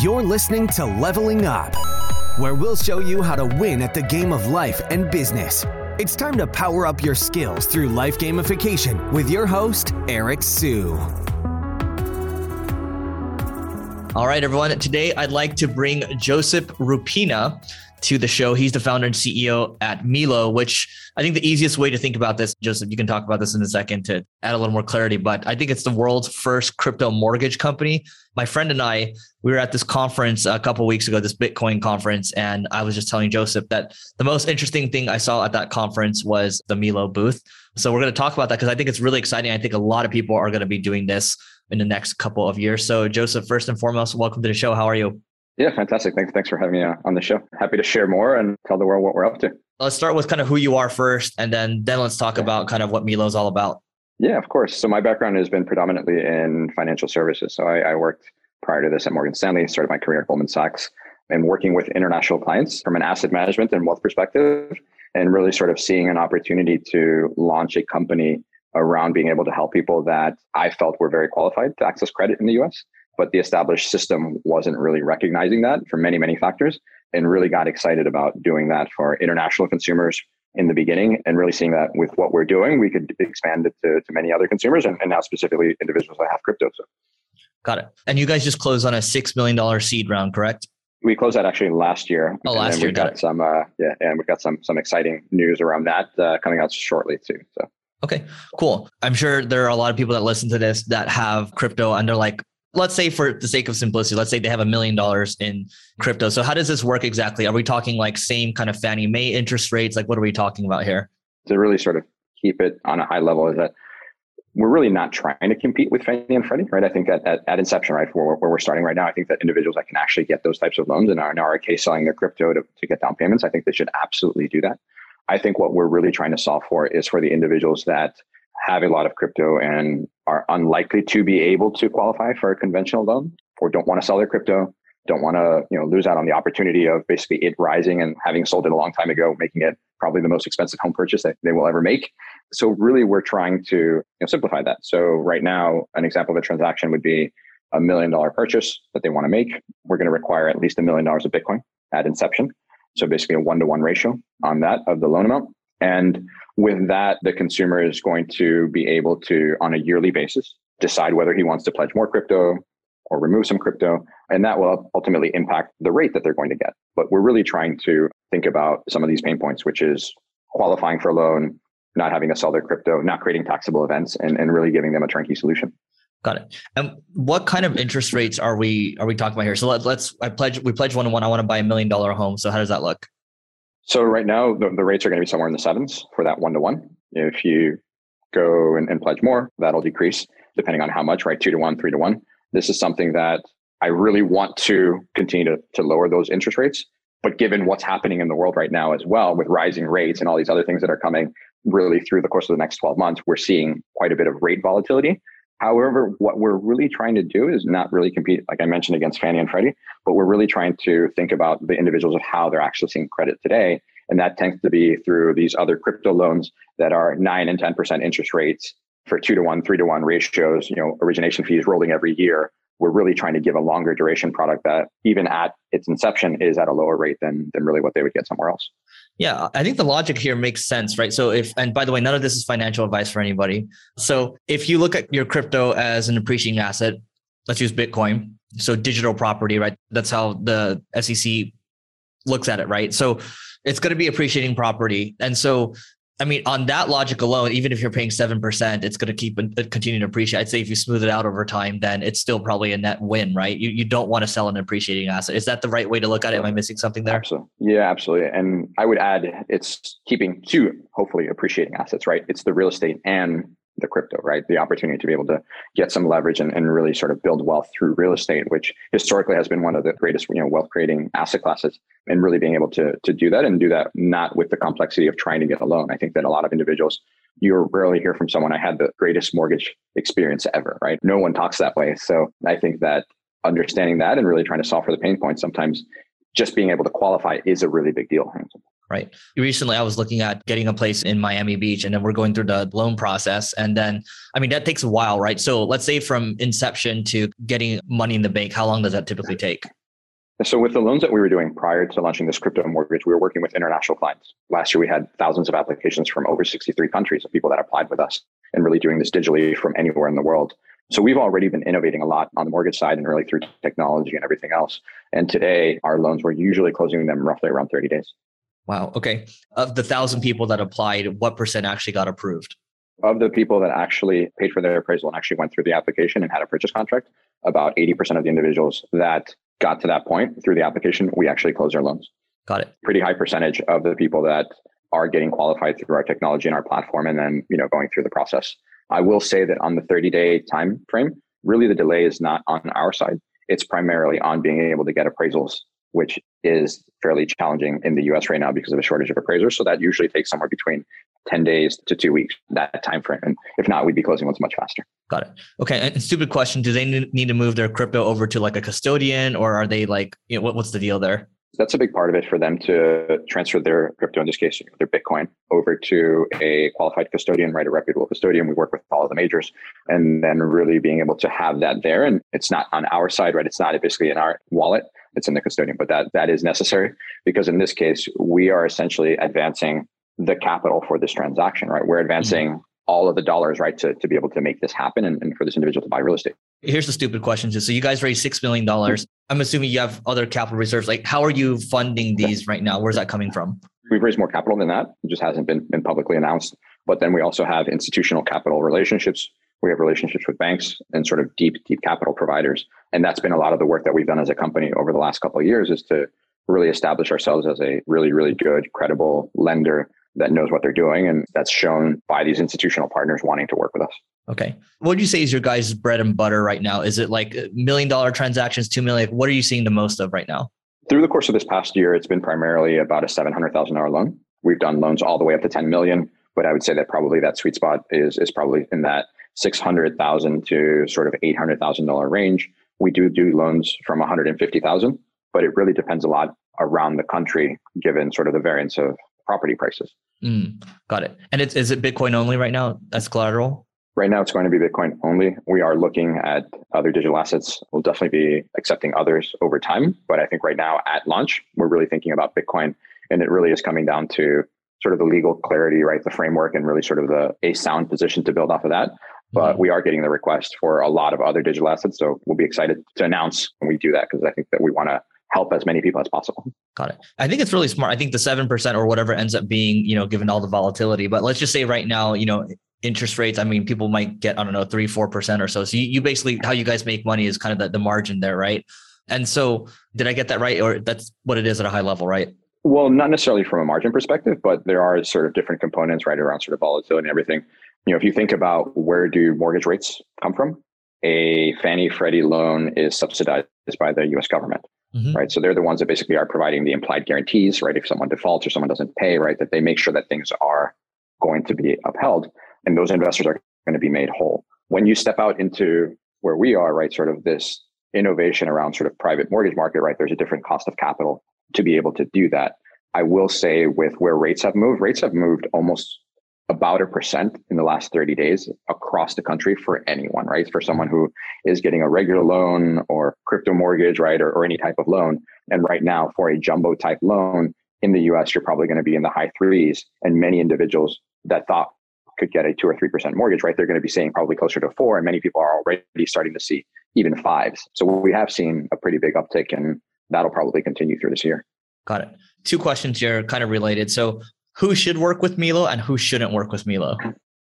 You're listening to Leveling Up, where we'll show you how to win at the game of life and business. It's time to power up your skills through life gamification with your host, Eric Siu. All right, everyone. Today, I'd like to bring Joseph Rupena to the show. He's the founder and CEO at Milo, which I think the easiest way to think about this, Joseph, you can talk about this in a second to add a little more clarity, but I think it's the world's first crypto mortgage company. My friend and I, we were at this conference a couple weeks ago, this Bitcoin conference, and I was just telling Joseph that the most interesting thing I saw at that conference was the Milo booth. So we're going to talk about that because I think it's really exciting. I think a lot of people are going to be doing this in the next couple of years. So Joseph, first and foremost, welcome to the show. How are you? Yeah, fantastic. Thanks, thanks for having me uh, on the show. Happy to share more and tell the world what we're up to. Let's start with kind of who you are first, and then then let's talk about kind of what Milo's all about. Yeah, of course. So my background has been predominantly in financial services. So I, I worked prior to this at Morgan Stanley, started my career at Goldman Sachs, and working with international clients from an asset management and wealth perspective, and really sort of seeing an opportunity to launch a company around being able to help people that I felt were very qualified to access credit in the US but the established system wasn't really recognizing that for many, many factors and really got excited about doing that for international consumers in the beginning and really seeing that with what we're doing, we could expand it to, to many other consumers and, and now specifically individuals that have crypto. So. Got it. And you guys just closed on a $6 million seed round, correct? We closed that actually last year. Oh, last year. Got, got some, uh, yeah, and we've got some, some exciting news around that uh, coming out shortly too. So. Okay, cool. I'm sure there are a lot of people that listen to this that have crypto and they're like, let's say for the sake of simplicity, let's say they have a million dollars in crypto. So how does this work exactly? Are we talking like same kind of Fannie Mae interest rates? Like what are we talking about here? To really sort of keep it on a high level is that we're really not trying to compete with Fannie and Freddie, right? I think that at, at inception, right, where, where we're starting right now, I think that individuals that can actually get those types of loans and are in our case selling their crypto to, to get down payments, I think they should absolutely do that. I think what we're really trying to solve for is for the individuals that have a lot of crypto and are unlikely to be able to qualify for a conventional loan or don't want to sell their crypto, don't want to, you know, lose out on the opportunity of basically it rising and having sold it a long time ago, making it probably the most expensive home purchase that they will ever make. So really we're trying to you know, simplify that. So right now, an example of a transaction would be a million dollar purchase that they want to make. We're going to require at least a million dollars of Bitcoin at inception. So basically a one to one ratio on that of the loan amount. And with that, the consumer is going to be able to, on a yearly basis, decide whether he wants to pledge more crypto or remove some crypto. And that will ultimately impact the rate that they're going to get. But we're really trying to think about some of these pain points, which is qualifying for a loan, not having to sell their crypto, not creating taxable events, and, and really giving them a turnkey solution. Got it. And what kind of interest rates are we are we talking about here? So let, us I pledge we pledge one to one. I want to buy a million dollar home. So how does that look? So right now, the, the rates are going to be somewhere in the sevens for that one to one. If you go and, and pledge more, that'll decrease depending on how much, right? Two to one, three to one. This is something that I really want to continue to, to lower those interest rates. But given what's happening in the world right now as well, with rising rates and all these other things that are coming really through the course of the next 12 months, we're seeing quite a bit of rate volatility. However, what we're really trying to do is not really compete, like I mentioned, against Fannie and Freddie, but we're really trying to think about the individuals of how they're accessing credit today. And that tends to be through these other crypto loans that are nine and 10% interest rates for two to one, three to one ratios, you know, origination fees rolling every year. We're really trying to give a longer duration product that even at its inception is at a lower rate than, than really what they would get somewhere else. Yeah, I think the logic here makes sense, right? So if and by the way, none of this is financial advice for anybody. So if you look at your crypto as an appreciating asset, let's use Bitcoin. So digital property, right? That's how the SEC looks at it, right? So it's going to be appreciating property. And so I mean, on that logic alone, even if you're paying 7%, it's going to keep uh, continuing to appreciate. I'd say if you smooth it out over time, then it's still probably a net win, right? You, you don't want to sell an appreciating asset. Is that the right way to look at it? Am I missing something there? Absolutely. Yeah, absolutely. And I would add it's keeping two, hopefully appreciating assets, right? It's the real estate and the crypto, right? The opportunity to be able to get some leverage and, and really sort of build wealth through real estate, which historically has been one of the greatest, you know, wealth creating asset classes and really being able to, to do that and do that not with the complexity of trying to get a loan. I think that a lot of individuals, you rarely hear from someone, I had the greatest mortgage experience ever, right? No one talks that way. So I think that understanding that and really trying to solve for the pain points, sometimes just being able to qualify is a really big deal right? Recently, I was looking at getting a place in Miami Beach, and then we're going through the loan process. And then, I mean, that takes a while, right? So let's say from inception to getting money in the bank, how long does that typically take? So with the loans that we were doing prior to launching this crypto mortgage, we were working with international clients. Last year, we had thousands of applications from over 63 countries of people that applied with us and really doing this digitally from anywhere in the world. So we've already been innovating a lot on the mortgage side and really through technology and everything else. And today, our loans, we're usually closing them roughly around 30 days. Wow. Okay. Of the thousand people that applied, what percent actually got approved? Of the people that actually paid for their appraisal and actually went through the application and had a purchase contract, about 80% of the individuals that got to that point through the application, we actually closed our loans. Got it. Pretty high percentage of the people that are getting qualified through our technology and our platform and then, you know, going through the process. I will say that on the 30 day time frame, really the delay is not on our side. It's primarily on being able to get appraisals, which is fairly challenging in the US right now because of a shortage of appraisers. So that usually takes somewhere between 10 days to two weeks, that time frame. And if not, we'd be closing ones much faster. Got it. Okay. And stupid question. Do they need to move their crypto over to like a custodian or are they like, you know, what, what's the deal there? That's a big part of it for them to transfer their crypto, in this case, their Bitcoin, over to a qualified custodian, right? A reputable custodian. We work with all of the majors and then really being able to have that there. And it's not on our side, right? It's not basically in our wallet. It's in the custodian, but that that is necessary because in this case, we are essentially advancing the capital for this transaction, right? We're advancing mm-hmm. all of the dollars, right, to, to be able to make this happen and, and for this individual to buy real estate. Here's the stupid question. So you guys raised $6 million. I'm assuming you have other capital reserves. Like how are you funding these right now? Where's that coming from? We've raised more capital than that. It just hasn't been, been publicly announced. But then we also have institutional capital relationships. We have relationships with banks and sort of deep, deep capital providers. And that's been a lot of the work that we've done as a company over the last couple of years is to really establish ourselves as a really, really good, credible lender that knows what they're doing. And that's shown by these institutional partners wanting to work with us. Okay. What would you say is your guys' bread and butter right now? Is it like million dollar transactions, two million? What are you seeing the most of right now? Through the course of this past year, it's been primarily about a $700,000 loan. We've done loans all the way up to 10 million, but I would say that probably that sweet spot is, is probably in that 600,000 to sort of $800,000 range. We do do loans from 150,000, but it really depends a lot around the country given sort of the variance of property prices. Mm, got it. And it's, is it Bitcoin only right now as collateral? Right now, it's going to be Bitcoin only. We are looking at other digital assets. We'll definitely be accepting others over time. But I think right now at launch, we're really thinking about Bitcoin. And it really is coming down to sort of the legal clarity, right? The framework and really sort of the a sound position to build off of that. But mm-hmm. we are getting the request for a lot of other digital assets. So we'll be excited to announce when we do that because I think that we want to help as many people as possible. Got it. I think it's really smart. I think the 7% or whatever ends up being, you know, given all the volatility, but let's just say right now, you know, interest rates, I mean, people might get, I don't know, three, 4% or so. So you, you basically, how you guys make money is kind of the, the margin there, right? And so did I get that right? Or that's what it is at a high level, right? Well, not necessarily from a margin perspective, but there are sort of different components right around sort of volatility and everything. You know, if you think about where do mortgage rates come from, a Fannie Freddie loan is subsidized by the US government mm-hmm. right? So they're the ones that basically are providing the implied guarantees, right? If someone defaults or someone doesn't pay, right, that they make sure that things are going to be upheld and those investors are going to be made whole. When you step out into where we are, right, sort of this innovation around sort of private mortgage market, right, there's a different cost of capital to be able to do that. I will say with where rates have moved, rates have moved almost about a percent in the last 30 days across the country for anyone, right? For someone who is getting a regular loan or crypto mortgage, right? Or, or any type of loan. And right now, for a jumbo type loan in the US, you're probably going to be in the high threes. And many individuals that thought could get a two or 3% mortgage, right? They're going to be seeing probably closer to four. And many people are already starting to see even fives. So we have seen a pretty big uptick and that'll probably continue through this year. Got it. Two questions here kind of related. So who should work with Milo and who shouldn't work with Milo?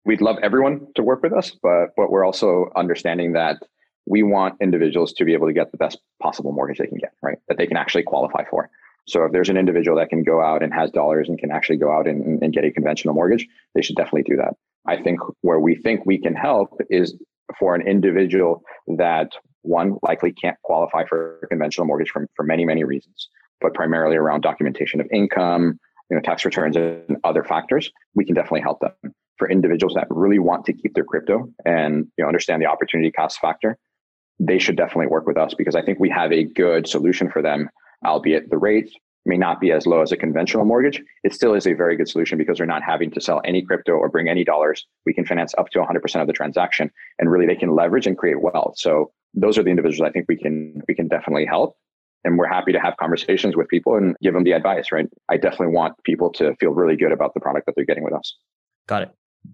We'd love everyone to work with us, but but we're also understanding that we want individuals to be able to get the best possible mortgage they can get, right? That they can actually qualify for. So if there's an individual that can go out and has dollars and can actually go out and, and get a conventional mortgage, they should definitely do that. I think where we think we can help is for an individual that one likely can't qualify for a conventional mortgage for, for many, many reasons, but primarily around documentation of income, you know, tax returns and other factors, we can definitely help them. For individuals that really want to keep their crypto and you know understand the opportunity cost factor, they should definitely work with us because I think we have a good solution for them, albeit the rates may not be as low as a conventional mortgage. It still is a very good solution because they're not having to sell any crypto or bring any dollars. We can finance up to 100% of the transaction and really they can leverage and create wealth. So those are the individuals I think we can we can definitely help and we're happy to have conversations with people and give them the advice, right? I definitely want people to feel really good about the product that they're getting with us. Got it.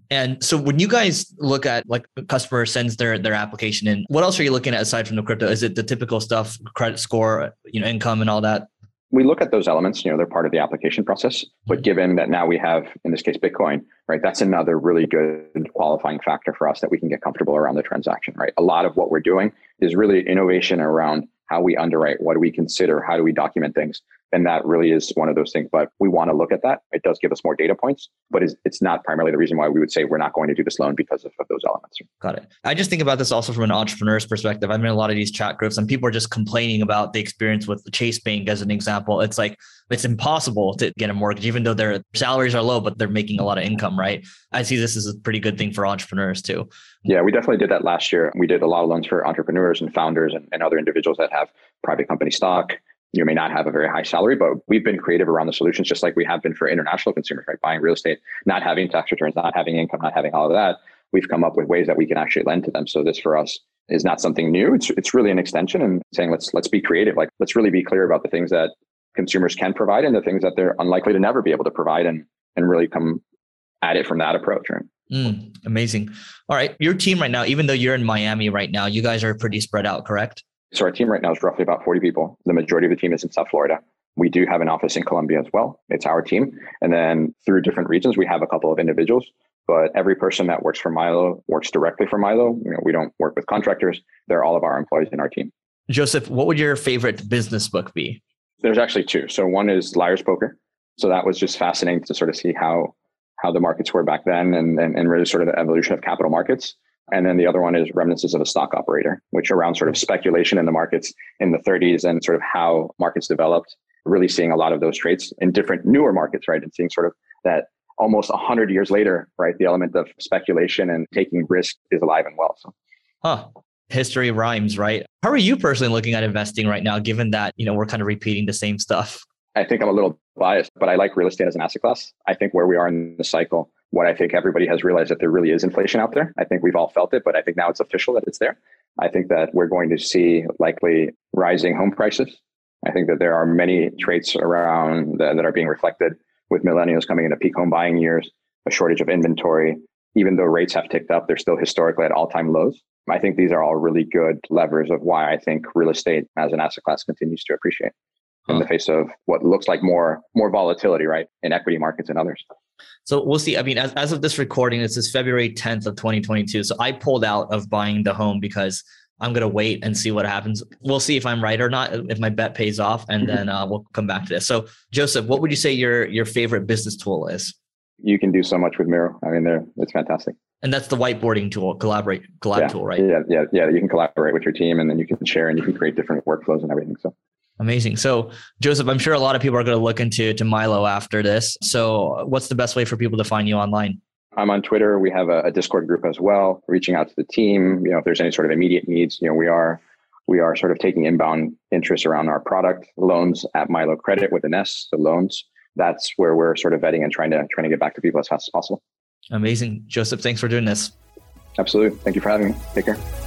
And so when you guys look at like a customer sends their their application in, what else are you looking at aside from the crypto? Is it the typical stuff, credit score, you know, income and all that? We look at those elements, you know, they're part of the application process. But mm-hmm. given that now we have, in this case, Bitcoin, right, that's another really good qualifying factor for us that we can get comfortable around the transaction, right? A lot of what we're doing is really innovation around how we underwrite, what do we consider, how do we document things. And that really is one of those things. But we want to look at that. It does give us more data points, but it's, it's not primarily the reason why we would say we're not going to do this loan because of, of those elements. Got it. I just think about this also from an entrepreneur's perspective. I'm in a lot of these chat groups and people are just complaining about the experience with Chase Bank as an example. It's like, it's impossible to get a mortgage, even though their salaries are low, but they're making a lot of income, right? I see this as a pretty good thing for entrepreneurs too. Yeah, we definitely did that last year. We did a lot of loans for entrepreneurs and founders and, and other individuals that have private company stock. You may not have a very high salary, but we've been creative around the solutions, just like we have been for international consumers, right? Buying real estate, not having tax returns, not having income, not having all of that. We've come up with ways that we can actually lend to them. So this for us is not something new. It's it's really an extension and saying let's let's be creative. Like let's really be clear about the things that consumers can provide and the things that they're unlikely to never be able to provide and and really come at it from that approach. Right? Mm, amazing. All right. Your team right now, even though you're in Miami right now, you guys are pretty spread out, correct? So our team right now is roughly about 40 people. The majority of the team is in South Florida. We do have an office in Colombia as well. It's our team. And then through different regions, we have a couple of individuals, but every person that works for Milo works directly for Milo. You know, we don't work with contractors. They're all of our employees in our team. Joseph, what would your favorite business book be? There's actually two. So one is Liar's Poker. So that was just fascinating to sort of see how how the markets were back then and, and, and really sort of the evolution of capital markets. And then the other one is Reminiscences of a Stock Operator, which around sort of speculation in the markets in the 30s and sort of how markets developed, really seeing a lot of those traits in different newer markets, right? And seeing sort of that almost 100 years later, right? The element of speculation and taking risk is alive and well. So. Huh. History rhymes, right? How are you personally looking at investing right now, given that, you know, we're kind of repeating the same stuff? I think I'm a little biased, but I like real estate as an asset class. I think where we are in the cycle, what I think everybody has realized that there really is inflation out there. I think we've all felt it, but I think now it's official that it's there. I think that we're going to see likely rising home prices. I think that there are many traits around that, that are being reflected with millennials coming into peak home buying years, a shortage of inventory. Even though rates have ticked up, they're still historically at all time lows. I think these are all really good levers of why I think real estate as an asset class continues to appreciate in the face of what looks like more more volatility, right, in equity markets and others. So we'll see. I mean, as, as of this recording, this is February 10th of 2022. So I pulled out of buying the home because I'm going to wait and see what happens. We'll see if I'm right or not, if my bet pays off, and mm-hmm. then uh, we'll come back to this. So, Joseph, what would you say your your favorite business tool is? You can do so much with Miro. I mean, there it's fantastic. And that's the whiteboarding tool, collaborate, collab yeah. tool, right? Yeah, yeah, yeah. You can collaborate with your team, and then you can share, and you can create different workflows and everything. So Amazing. So, Joseph, I'm sure a lot of people are going to look into to Milo after this. So, what's the best way for people to find you online? I'm on Twitter. We have a, a, Discord group as well. Reaching out to the team, you know, if there's any sort of immediate needs, you know, we are we are sort of taking inbound interest around our product loans at Milo Credit with an S, the loans. That's where we're sort of vetting and trying to trying to get back to people as fast as possible. Amazing, Joseph. Thanks for doing this. Absolutely. Thank you for having me. Take care.